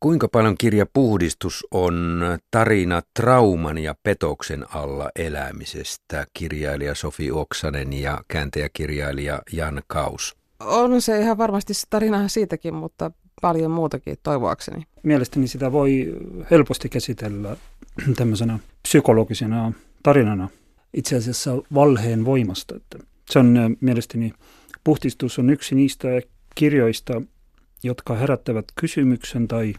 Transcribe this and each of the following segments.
Kuinka paljon kirja Puhdistus on tarina trauman ja petoksen alla elämisestä, kirjailija Sofi Oksanen ja kääntäjäkirjailija Jan Kaus? On se ihan varmasti se tarina siitäkin, mutta paljon muutakin toivoakseni. Mielestäni sitä voi helposti käsitellä tämmöisenä psykologisena tarinana itse asiassa valheen voimasta. Että se on mielestäni, puhdistus on yksi niistä kirjoista, jotka herättävät kysymyksen tai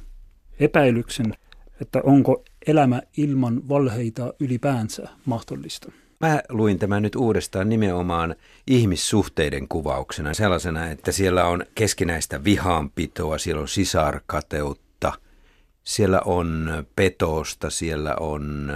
epäilyksen, että onko elämä ilman valheita ylipäänsä mahdollista. Mä luin tämän nyt uudestaan nimenomaan ihmissuhteiden kuvauksena sellaisena, että siellä on keskinäistä vihaanpitoa, siellä on sisarkateutta, siellä on petosta, siellä on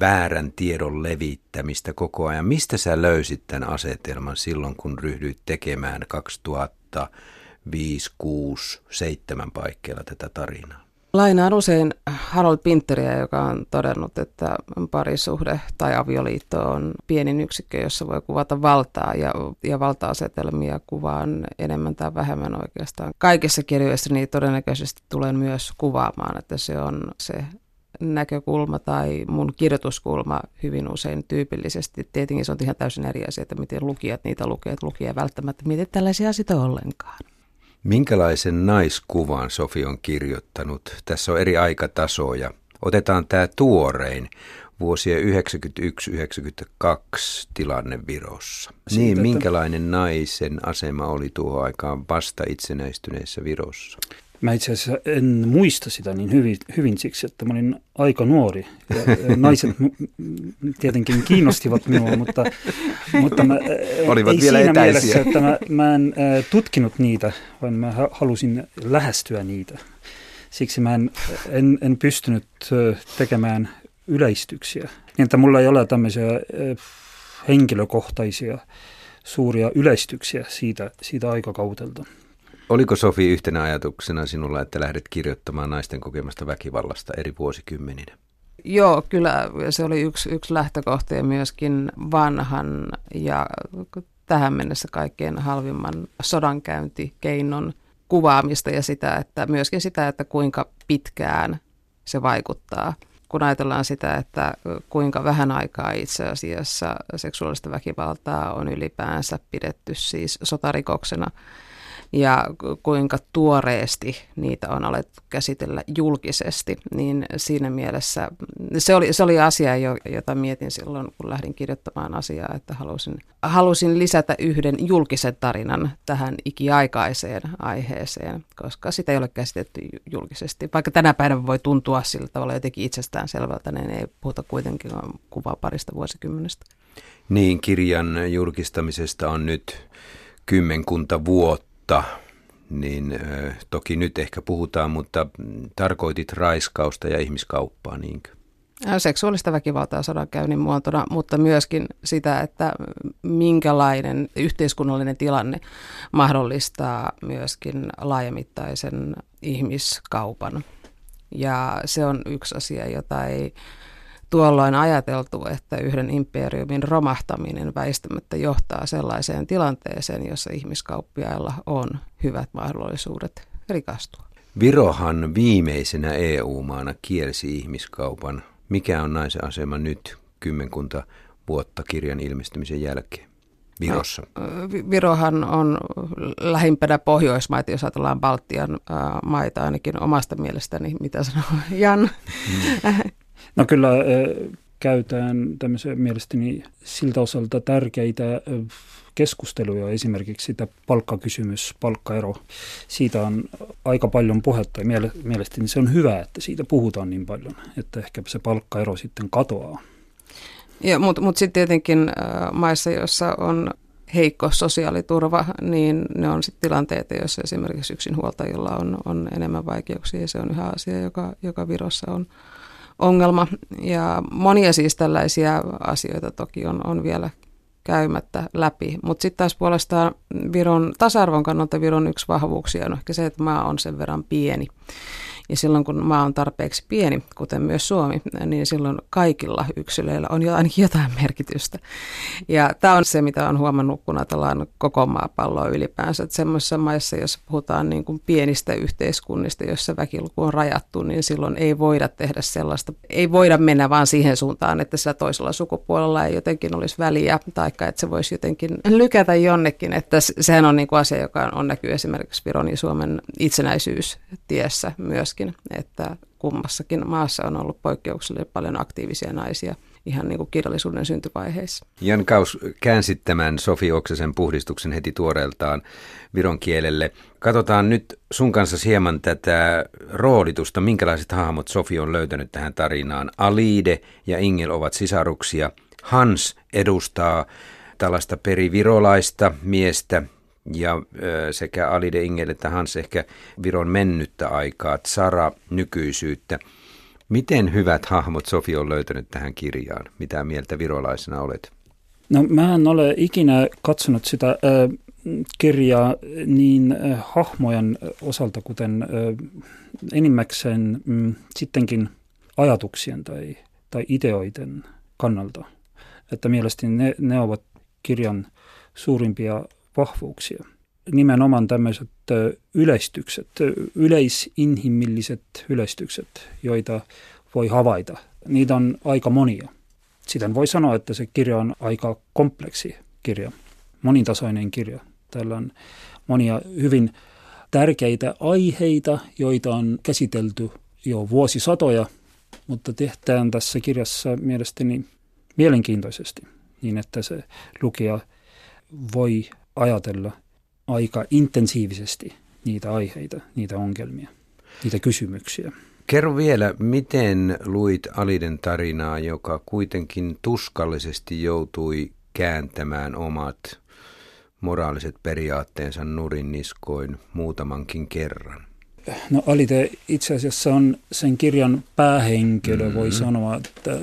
väärän tiedon levittämistä koko ajan. Mistä sä löysit tämän asetelman silloin, kun ryhdyit tekemään 2005, 6, 7 paikkeilla tätä tarinaa? Lainaan usein Harold Pinteriä, joka on todennut, että parisuhde tai avioliitto on pienin yksikkö, jossa voi kuvata valtaa ja, ja valta-asetelmia kuvaan enemmän tai vähemmän oikeastaan. Kaikissa kirjoissa niin todennäköisesti tulen myös kuvaamaan, että se on se näkökulma tai mun kirjoituskulma hyvin usein tyypillisesti. Tietenkin se on ihan täysin eri asia, että miten lukijat niitä lukee, että lukija välttämättä mieti tällaisia asioita ollenkaan. Minkälaisen naiskuvan Sofi on kirjoittanut? Tässä on eri aikatasoja. Otetaan tämä tuorein vuosien 91-92 tilanne Virossa. Siitä, niin, minkälainen naisen asema oli tuohon aikaan vasta itsenäistyneessä Virossa? Mä itse asiassa en muista sitä niin hyvin, hyvin siksi, että mä olin aika nuori. Ja naiset tietenkin kiinnostivat minua, mutta, mutta mä, Olivat ei vielä siinä etäisiä. mielessä, että mä, mä en tutkinut niitä, vaan mä halusin lähestyä niitä. Siksi mä en, en, en pystynyt tekemään yleistyksiä. Niin, että mulla ei ole tämmöisiä henkilökohtaisia suuria yleistyksiä siitä, siitä aikakautelta. Oliko Sofi yhtenä ajatuksena sinulla, että lähdet kirjoittamaan naisten kokemasta väkivallasta eri vuosikymmeninä? Joo, kyllä se oli yksi, yksi lähtökohta ja myöskin vanhan ja tähän mennessä kaikkein halvimman sodankäyntikeinon kuvaamista ja sitä, että myöskin sitä, että kuinka pitkään se vaikuttaa. Kun ajatellaan sitä, että kuinka vähän aikaa itse asiassa seksuaalista väkivaltaa on ylipäänsä pidetty siis sotarikoksena, ja kuinka tuoreesti niitä on alettu käsitellä julkisesti, niin siinä mielessä se oli, se oli asia, jota mietin silloin, kun lähdin kirjoittamaan asiaa, että halusin, halusin lisätä yhden julkisen tarinan tähän ikiaikaiseen aiheeseen, koska sitä ei ole käsitetty julkisesti. Vaikka tänä päivänä voi tuntua sillä tavalla jotenkin itsestään selvältä, niin ei puhuta kuitenkin kuvaa parista vuosikymmenestä. Niin, kirjan julkistamisesta on nyt kymmenkunta vuotta mutta niin toki nyt ehkä puhutaan, mutta tarkoitit raiskausta ja ihmiskauppaa, niinkö? Seksuaalista väkivaltaa sodankäynnin muotona, mutta myöskin sitä, että minkälainen yhteiskunnallinen tilanne mahdollistaa myöskin laajamittaisen ihmiskaupan. Ja se on yksi asia, jota ei tuolloin ajateltu, että yhden imperiumin romahtaminen väistämättä johtaa sellaiseen tilanteeseen, jossa ihmiskauppiailla on hyvät mahdollisuudet rikastua. Virohan viimeisenä EU-maana kielsi ihmiskaupan. Mikä on naisen asema nyt kymmenkunta vuotta kirjan ilmestymisen jälkeen? Virossa? No, Virohan on lähimpänä Pohjoismaita, jos ajatellaan Baltian maita ainakin omasta mielestäni, mitä sanoo Jan. Mm. No kyllä käytään tämmöisiä mielestäni siltä osalta tärkeitä keskusteluja, esimerkiksi sitä palkkakysymys, palkkaero. Siitä on aika paljon puhetta ja mielestäni se on hyvä, että siitä puhutaan niin paljon, että ehkä se palkkaero sitten katoaa. Mutta mut sitten tietenkin maissa, joissa on heikko sosiaaliturva, niin ne on sitten tilanteita, joissa esimerkiksi yksinhuoltajilla on, on enemmän vaikeuksia ja se on yhä asia, joka, joka Virossa on, ongelma. Ja monia siis tällaisia asioita toki on, on vielä käymättä läpi. Mutta sitten taas puolestaan Viron tasa-arvon kannalta Viron yksi vahvuuksia on ehkä se, että maa on sen verran pieni. Ja silloin kun maa on tarpeeksi pieni, kuten myös Suomi, niin silloin kaikilla yksilöillä on jo ainakin jotain merkitystä. Ja tämä on se, mitä on huomannut, kun ajatellaan koko maapalloa ylipäänsä. Että semmoisissa maissa, jos puhutaan niin kuin pienistä yhteiskunnista, joissa väkiluku on rajattu, niin silloin ei voida tehdä sellaista, ei voida mennä vaan siihen suuntaan, että sillä toisella sukupuolella ei jotenkin olisi väliä, tai että se voisi jotenkin lykätä jonnekin. Että sehän on niin kuin asia, joka on näkyy esimerkiksi Viron ja Suomen itsenäisyystiessä myöskin, että kummassakin maassa on ollut poikkeuksellisen paljon aktiivisia naisia ihan niin kuin kirjallisuuden syntyvaiheissa. Jan Kaus käänsi tämän Sofi Oksesen puhdistuksen heti tuoreeltaan viron kielelle. Katsotaan nyt sun kanssa hieman tätä roolitusta, minkälaiset hahmot Sofi on löytänyt tähän tarinaan. Alide ja Ingel ovat sisaruksia. Hans edustaa tällaista perivirolaista miestä, ja sekä Alide Ingel että Hans ehkä Viron mennyttä aikaa, Sara nykyisyyttä. Miten hyvät hahmot Sofi on löytänyt tähän kirjaan? Mitä mieltä virolaisena olet? No mä en ole ikinä katsonut sitä kirjaa niin hahmojen osalta, kuten enimmäkseen mm, sittenkin ajatuksien tai, tai ideoiden kannalta. Että mielestäni ne, ne ovat kirjan suurimpia vahvuuksia. Nimenomaan tämmöiset yleistykset, yleisinhimilliset yleistykset, joita voi havaita. Niitä on aika monia. Siten voi sanoa, että se kirja on aika kompleksi kirja, monitasoinen kirja. Täällä on monia hyvin tärkeitä aiheita, joita on käsitelty jo vuosisatoja, mutta tehdään tässä kirjassa mielestäni mielenkiintoisesti, niin että se lukija voi ajatella aika intensiivisesti niitä aiheita, niitä ongelmia, niitä kysymyksiä. Kerro vielä, miten luit Aliden tarinaa, joka kuitenkin tuskallisesti joutui kääntämään omat moraaliset periaatteensa nurin niskoin muutamankin kerran? No Alite itse asiassa on sen kirjan päähenkilö, mm-hmm. voi sanoa, että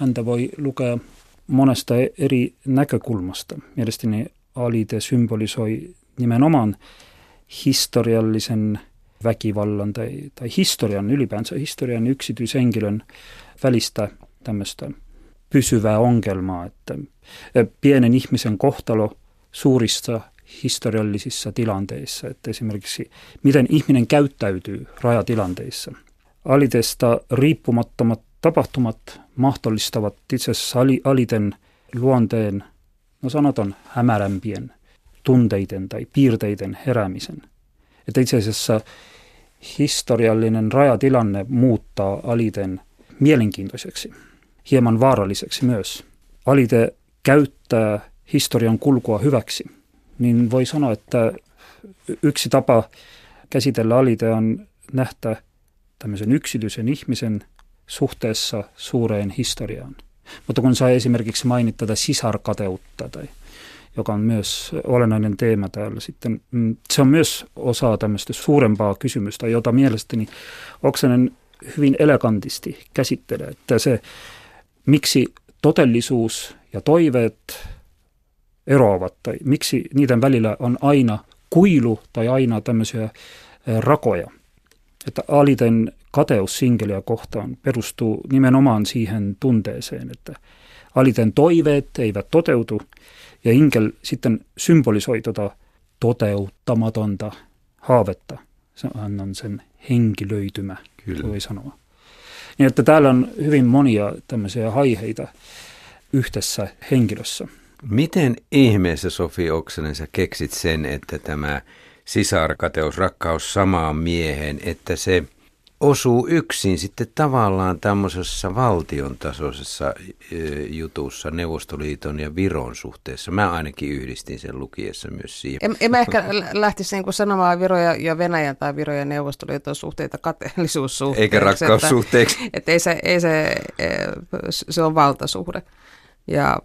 häntä voi lukea monesta eri näkökulmasta. Mielestäni alite symbolisoi nimenomaan historiallisen väkivallan tai, tai historian, ylipäänsä historian yksityishenkilön välistä tämmöistä pysyvää ongelmaa, että pienen ihmisen kohtalo suurissa historiallisissa tilanteissa, että esimerkiksi miten ihminen käyttäytyy rajatilanteissa. Alitesta riippumattomat tapahtumat mahdollistavat itse asiassa aliten luonteen no sanotaan hämärämpien tunteiden tai piirteiden heräämisen. Että itse asiassa historiallinen rajatilanne muuttaa aliten mielenkiintoiseksi, hieman vaaralliseksi myös. Alite käyttää historian kulkua hyväksi, niin voi sanoa, että yksi tapa käsitellä alite on nähdä tämmöisen yksityisen ihmisen suhteessa suureen historiaan. Mutta kun sai esimerkiksi mainit tätä sisarkateutta, tai, joka on myös olennainen teema täällä sitten, mm, se on myös osa tämmöistä suurempaa kysymystä, jota mielestäni Oksanen hyvin elegantisti käsittelee, että se, miksi todellisuus ja toiveet eroavat, tai miksi niiden välillä on aina kuilu tai aina tämmöisiä rakoja. Että aliten kateus sinkeliä kohtaan perustuu nimenomaan siihen tunteeseen, että aliten toiveet eivät toteutu ja Inkel sitten symbolisoi tuota toteuttamatonta haavetta. Se on sen henkilöitymä, Kyllä. voi sanoa. Niin että täällä on hyvin monia tämmöisiä haiheita yhdessä henkilössä. Miten ihmeessä Sofi Oksanen sä keksit sen, että tämä sisarkateus, rakkaus samaan miehen, että se – osuu yksin sitten tavallaan tämmöisessä valtion tasoisessa jutussa Neuvostoliiton ja Viron suhteessa. Mä ainakin yhdistin sen lukiessa myös siihen. En, en mä ehkä lähtisi niin sanomaan Viro ja, ja Venäjän tai Viro ja Neuvostoliiton suhteita kateellisuussuhteeksi. Eikä rakkaussuhteeksi. Että, että ei se, ei se, se on valtasuhde ja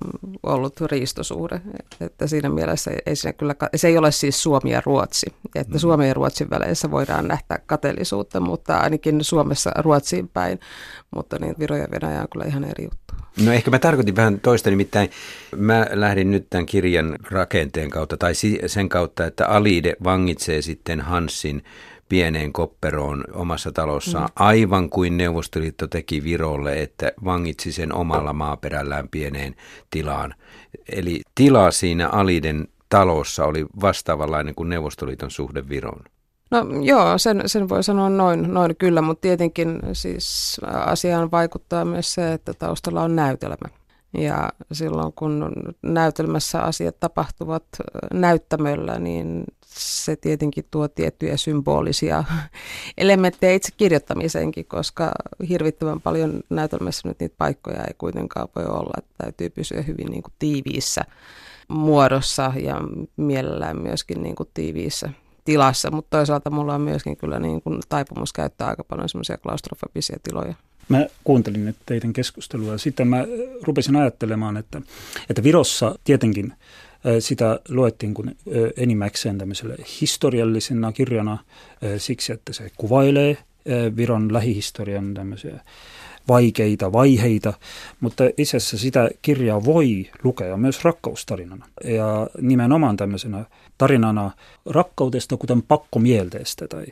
ollut riistosuhde. Että siinä mielessä ei siinä kyllä, se ei ole siis Suomi ja Ruotsi. Että mm. Suomen ja Ruotsin väleissä voidaan nähdä kateellisuutta, mutta ainakin Suomessa Ruotsiin päin. Mutta niin Viro ja Venäjä on kyllä ihan eri juttu. No ehkä mä tarkoitin vähän toista, nimittäin mä lähdin nyt tämän kirjan rakenteen kautta tai sen kautta, että Alide vangitsee sitten Hansin pieneen kopperoon omassa talossaan, mm. aivan kuin Neuvostoliitto teki Virolle, että vangitsi sen omalla maaperällään pieneen tilaan. Eli tila siinä Aliden talossa oli vastaavanlainen kuin Neuvostoliiton suhde Viroon. No joo, sen, sen voi sanoa noin, noin kyllä, mutta tietenkin siis asiaan vaikuttaa myös se, että taustalla on näytelmä. Ja silloin kun näytelmässä asiat tapahtuvat näyttämöllä, niin se tietenkin tuo tiettyjä symbolisia elementtejä itse kirjoittamiseenkin, koska hirvittävän paljon näytelmässä nyt niitä paikkoja ei kuitenkaan voi olla, että täytyy pysyä hyvin niin kuin tiiviissä muodossa ja mielellään myöskin niin kuin tiiviissä tilassa, mutta toisaalta mulla on myöskin kyllä niin kuin taipumus käyttää aika paljon semmoisia klaustrofobisia tiloja. Mä kuuntelin teidän keskustelua. Ja sitten mä rupesin ajattelemaan, että, että Virossa tietenkin sitä luettiin kuin enimmäkseen tämmöisellä historiallisena kirjana siksi, että se kuvailee Viron lähihistorian tämmöisiä vaikeita vaiheita, mutta itse asiassa sitä kirjaa voi lukea myös rakkaustarinana. Ja nimenomaan tämmöisenä tarinana rakkaudesta, kuten pakkomielteestä tai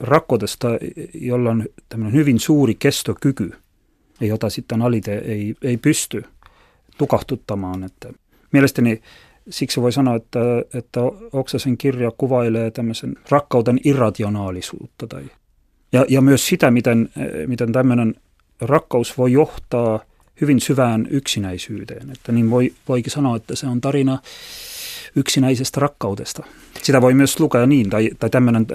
rakkaudesta, jolla on tämmöinen hyvin suuri kestokyky, jota sitten alite ei, ei pysty tukahtuttamaan. Että mielestäni siksi voi sanoa, että, että Oksasen kirja kuvailee tämmöisen rakkauden irrationaalisuutta tai ja, ja myös sitä, miten, miten tämmöinen rakkaus voi johtaa hyvin syvään yksinäisyyteen. Että niin voi, voikin sanoa, että se on tarina yksinäisestä rakkaudesta. Sitä voi myös lukea niin, tai, tai tämmöinen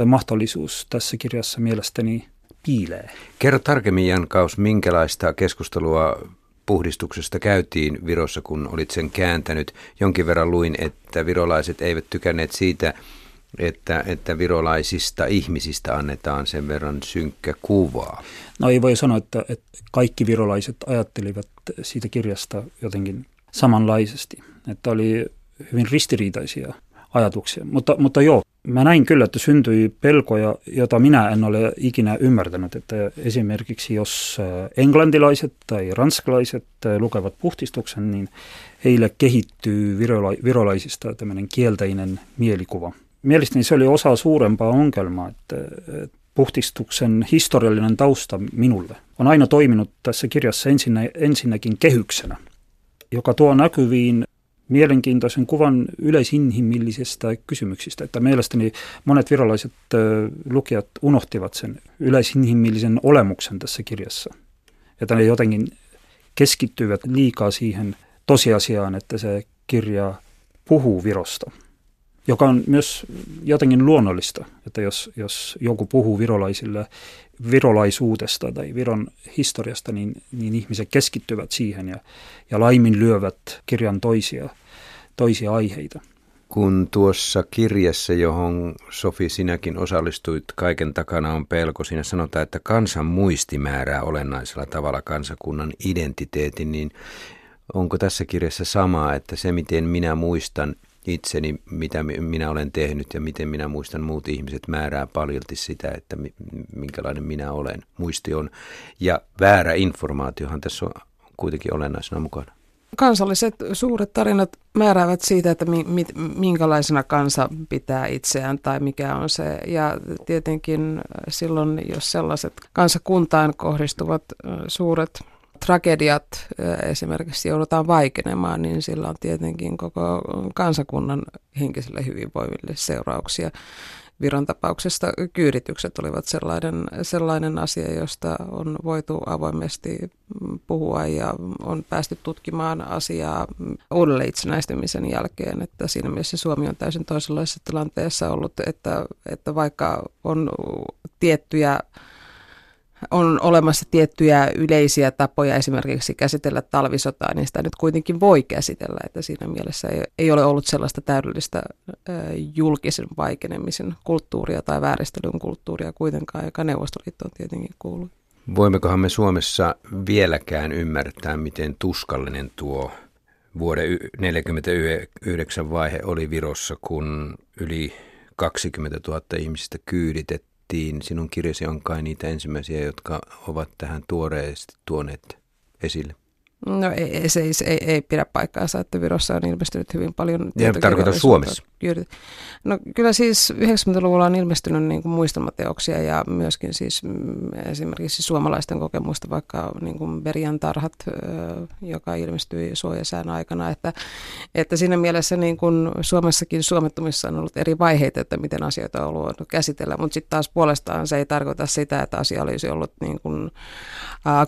äh, mahdollisuus tässä kirjassa mielestäni piilee. Kerro tarkemmin, Jan Kaus, minkälaista keskustelua puhdistuksesta käytiin Virossa, kun olit sen kääntänyt. Jonkin verran luin, että virolaiset eivät tykänneet siitä, että, että virolaisista ihmisistä annetaan sen verran synkkä kuvaa. No ei voi sanoa, että, että kaikki virolaiset ajattelivat siitä kirjasta jotenkin samanlaisesti. Että oli hyvin ristiriitaisia ajatuksia. Mutta, mutta joo, mä näin kyllä, että syntyi pelkoja, jota minä en ole ikinä ymmärtänyt. Että esimerkiksi jos äh, englantilaiset tai ranskalaiset äh, lukevat puhdistuksen, niin heille kehittyy virola- virolaisista tämmöinen kielteinen mielikuva. Mielestäni se oli osa suurempaa ongelmaa, että puhdistuksen historiallinen tausta minulle on aina toiminut tässä kirjassa ensinnä, ensinnäkin kehyksenä, joka tuo näkyviin mielenkiintoisen kuvan yleisinhimillisestä kysymyksistä. Että mielestäni monet viralliset lukijat unohtivat sen yleisinhimillisen olemuksen tässä kirjassa. Että ne jotenkin keskittyivät liikaa siihen tosiasiaan, että se kirja puhuu Virosta – joka on myös jotenkin luonnollista, että jos, jos joku puhuu virolaisille virolaisuudesta tai Viron historiasta, niin, niin ihmiset keskittyvät siihen ja, ja laiminlyövät kirjan toisia, toisia aiheita. Kun tuossa kirjassa, johon Sofi sinäkin osallistuit, kaiken takana on pelko, siinä sanotaan, että kansan muisti määrää olennaisella tavalla kansakunnan identiteetin, niin onko tässä kirjassa samaa, että se miten minä muistan itseni, mitä minä olen tehnyt ja miten minä muistan muut ihmiset määrää paljolti sitä, että minkälainen minä olen. Muisti on. Ja väärä informaatiohan tässä on kuitenkin olennaisena mukana. Kansalliset suuret tarinat määräävät siitä, että mi, mi, minkälaisena kansa pitää itseään tai mikä on se. Ja tietenkin silloin, jos sellaiset kansakuntaan kohdistuvat suuret tragediat esimerkiksi joudutaan vaikenemaan, niin sillä on tietenkin koko kansakunnan henkiselle hyvinvoinnille seurauksia. Viron tapauksesta kyyditykset olivat sellainen, sellainen asia, josta on voitu avoimesti puhua ja on päästy tutkimaan asiaa uudelleen itsenäistymisen jälkeen, että siinä mielessä Suomi on täysin toisenlaisessa tilanteessa ollut, että, että vaikka on tiettyjä on olemassa tiettyjä yleisiä tapoja esimerkiksi käsitellä talvisotaa, niin sitä nyt kuitenkin voi käsitellä, että siinä mielessä ei, ei ole ollut sellaista täydellistä julkisen vaikenemisen kulttuuria tai vääristelyn kulttuuria kuitenkaan, joka Neuvostoliittoon tietenkin kuuluu. Voimmekohan me Suomessa vieläkään ymmärtää, miten tuskallinen tuo vuoden 1949 vaihe oli Virossa, kun yli 20 000 ihmistä kyyditettiin mietittiin, sinun kirjasi on kai niitä ensimmäisiä, jotka ovat tähän tuoreesti tuoneet esille. No ei, se ei, ei, ei pidä paikkaansa, että Virossa on ilmestynyt hyvin paljon Ja tarkoitan Suomessa. No kyllä siis 90-luvulla on ilmestynyt niin kuin muistelmateoksia ja myöskin siis mm, esimerkiksi suomalaisten kokemusta, vaikka niin kuin Berian tarhat, joka ilmestyi suojasään aikana, että, että siinä mielessä niin kuin Suomessakin suomettumissa on ollut eri vaiheita, että miten asioita on ollut käsitellä, mutta sitten taas puolestaan se ei tarkoita sitä, että asia olisi ollut niin kuin,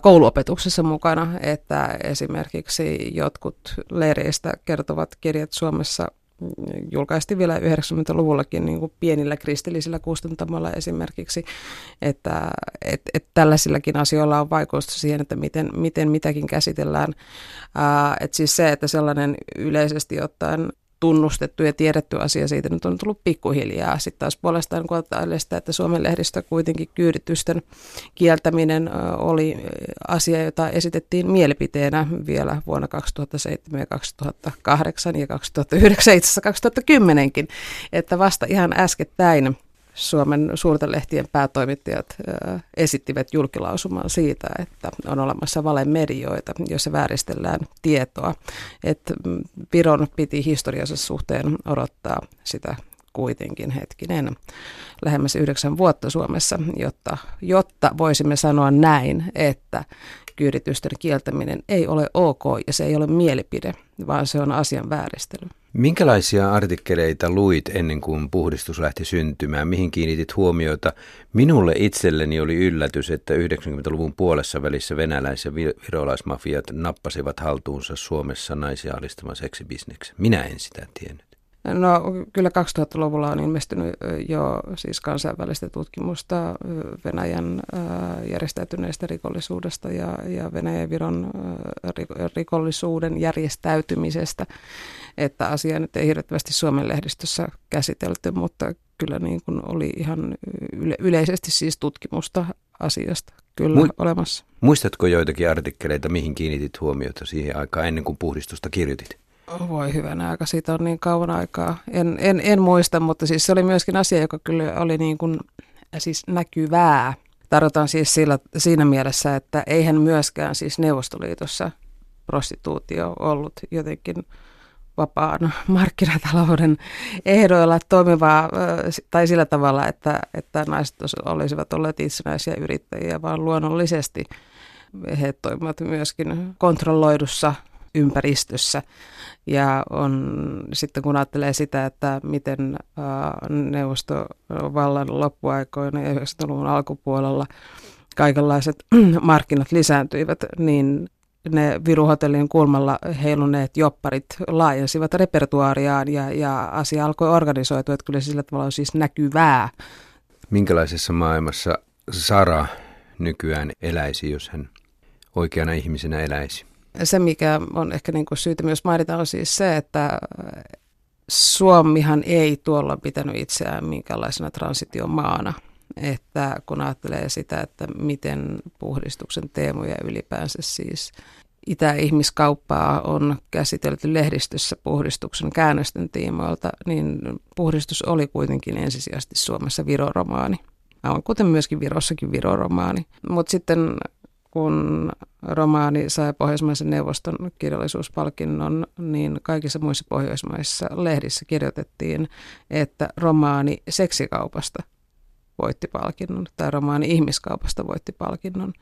kouluopetuksessa mukana, että esimerkiksi jotkut leireistä kertovat kirjat Suomessa julkaistiin vielä 90-luvullakin niin kuin pienillä kristillisillä kustantamoilla esimerkiksi, että et, et tällaisillakin asioilla on vaikutusta siihen, että miten, miten mitäkin käsitellään. Ää, et siis se, että sellainen yleisesti ottaen tunnustettu ja tiedetty asia siitä nyt on tullut pikkuhiljaa. Sitten taas puolestaan kun sitä, että Suomen lehdistä kuitenkin kyyditysten kieltäminen oli asia, jota esitettiin mielipiteenä vielä vuonna 2007 ja 2008 ja 2009 itse asiassa 2010kin, että vasta ihan äskettäin Suomen suurten lehtien päätoimittajat esittivät julkilausuman siitä, että on olemassa valemedioita, joissa vääristellään tietoa. Että mm, Viron piti historiansa suhteen odottaa sitä kuitenkin hetkinen lähemmäs yhdeksän vuotta Suomessa, jotta, jotta voisimme sanoa näin, että kyyditysten kieltäminen ei ole ok ja se ei ole mielipide, vaan se on asian vääristely. Minkälaisia artikkeleita luit ennen kuin puhdistus lähti syntymään? Mihin kiinnitit huomiota? Minulle itselleni oli yllätys, että 90-luvun puolessa välissä venäläis- ja virolaismafiat nappasivat haltuunsa Suomessa naisia alistamaan seksibisneksen. Minä en sitä tiennyt. No kyllä 2000-luvulla on ilmestynyt jo siis kansainvälistä tutkimusta Venäjän järjestäytyneestä rikollisuudesta ja, ja Venäjän Viron rikollisuuden järjestäytymisestä, että asia nyt ei hirveästi Suomen lehdistössä käsitelty, mutta kyllä niin kuin oli ihan yle- yleisesti siis tutkimusta asiasta kyllä Mu- olemassa. Muistatko joitakin artikkeleita, mihin kiinnitit huomiota siihen aikaan ennen kuin puhdistusta kirjoitit? Voi hyvänä aika, siitä on niin kauan aikaa. En, en, en muista, mutta siis se oli myöskin asia, joka kyllä oli niin kuin, siis näkyvää. Tarkoitan siis sillä, siinä mielessä, että eihän myöskään siis Neuvostoliitossa prostituutio ollut jotenkin vapaan markkinatalouden ehdoilla toimivaa tai sillä tavalla, että, että naiset olisivat olleet itsenäisiä yrittäjiä, vaan luonnollisesti he toimivat myöskin kontrolloidussa ympäristössä. Ja on, sitten kun ajattelee sitä, että miten neuvostovallan loppuaikoina ja 90-luvun alkupuolella kaikenlaiset markkinat lisääntyivät, niin ne Viruhotellin kulmalla heiluneet jopparit laajensivat repertuariaan ja, ja asia alkoi organisoitua, että kyllä sillä tavalla on siis näkyvää. Minkälaisessa maailmassa Sara nykyään eläisi, jos hän oikeana ihmisenä eläisi? se, mikä on ehkä niin kuin syytä myös mainita, on siis se, että Suomihan ei tuolla pitänyt itseään minkälaisena transitiomaana. Että kun ajattelee sitä, että miten puhdistuksen teemoja ylipäänsä siis itä-ihmiskauppaa on käsitelty lehdistössä puhdistuksen käännösten tiimoilta, niin puhdistus oli kuitenkin ensisijaisesti Suomessa viroromaani. On kuten myöskin Virossakin viroromaani. Mutta sitten kun romaani sai Pohjoismaisen neuvoston kirjallisuuspalkinnon, niin kaikissa muissa pohjoismaissa lehdissä kirjoitettiin, että romaani seksikaupasta voitti palkinnon tai romaani ihmiskaupasta voitti palkinnon.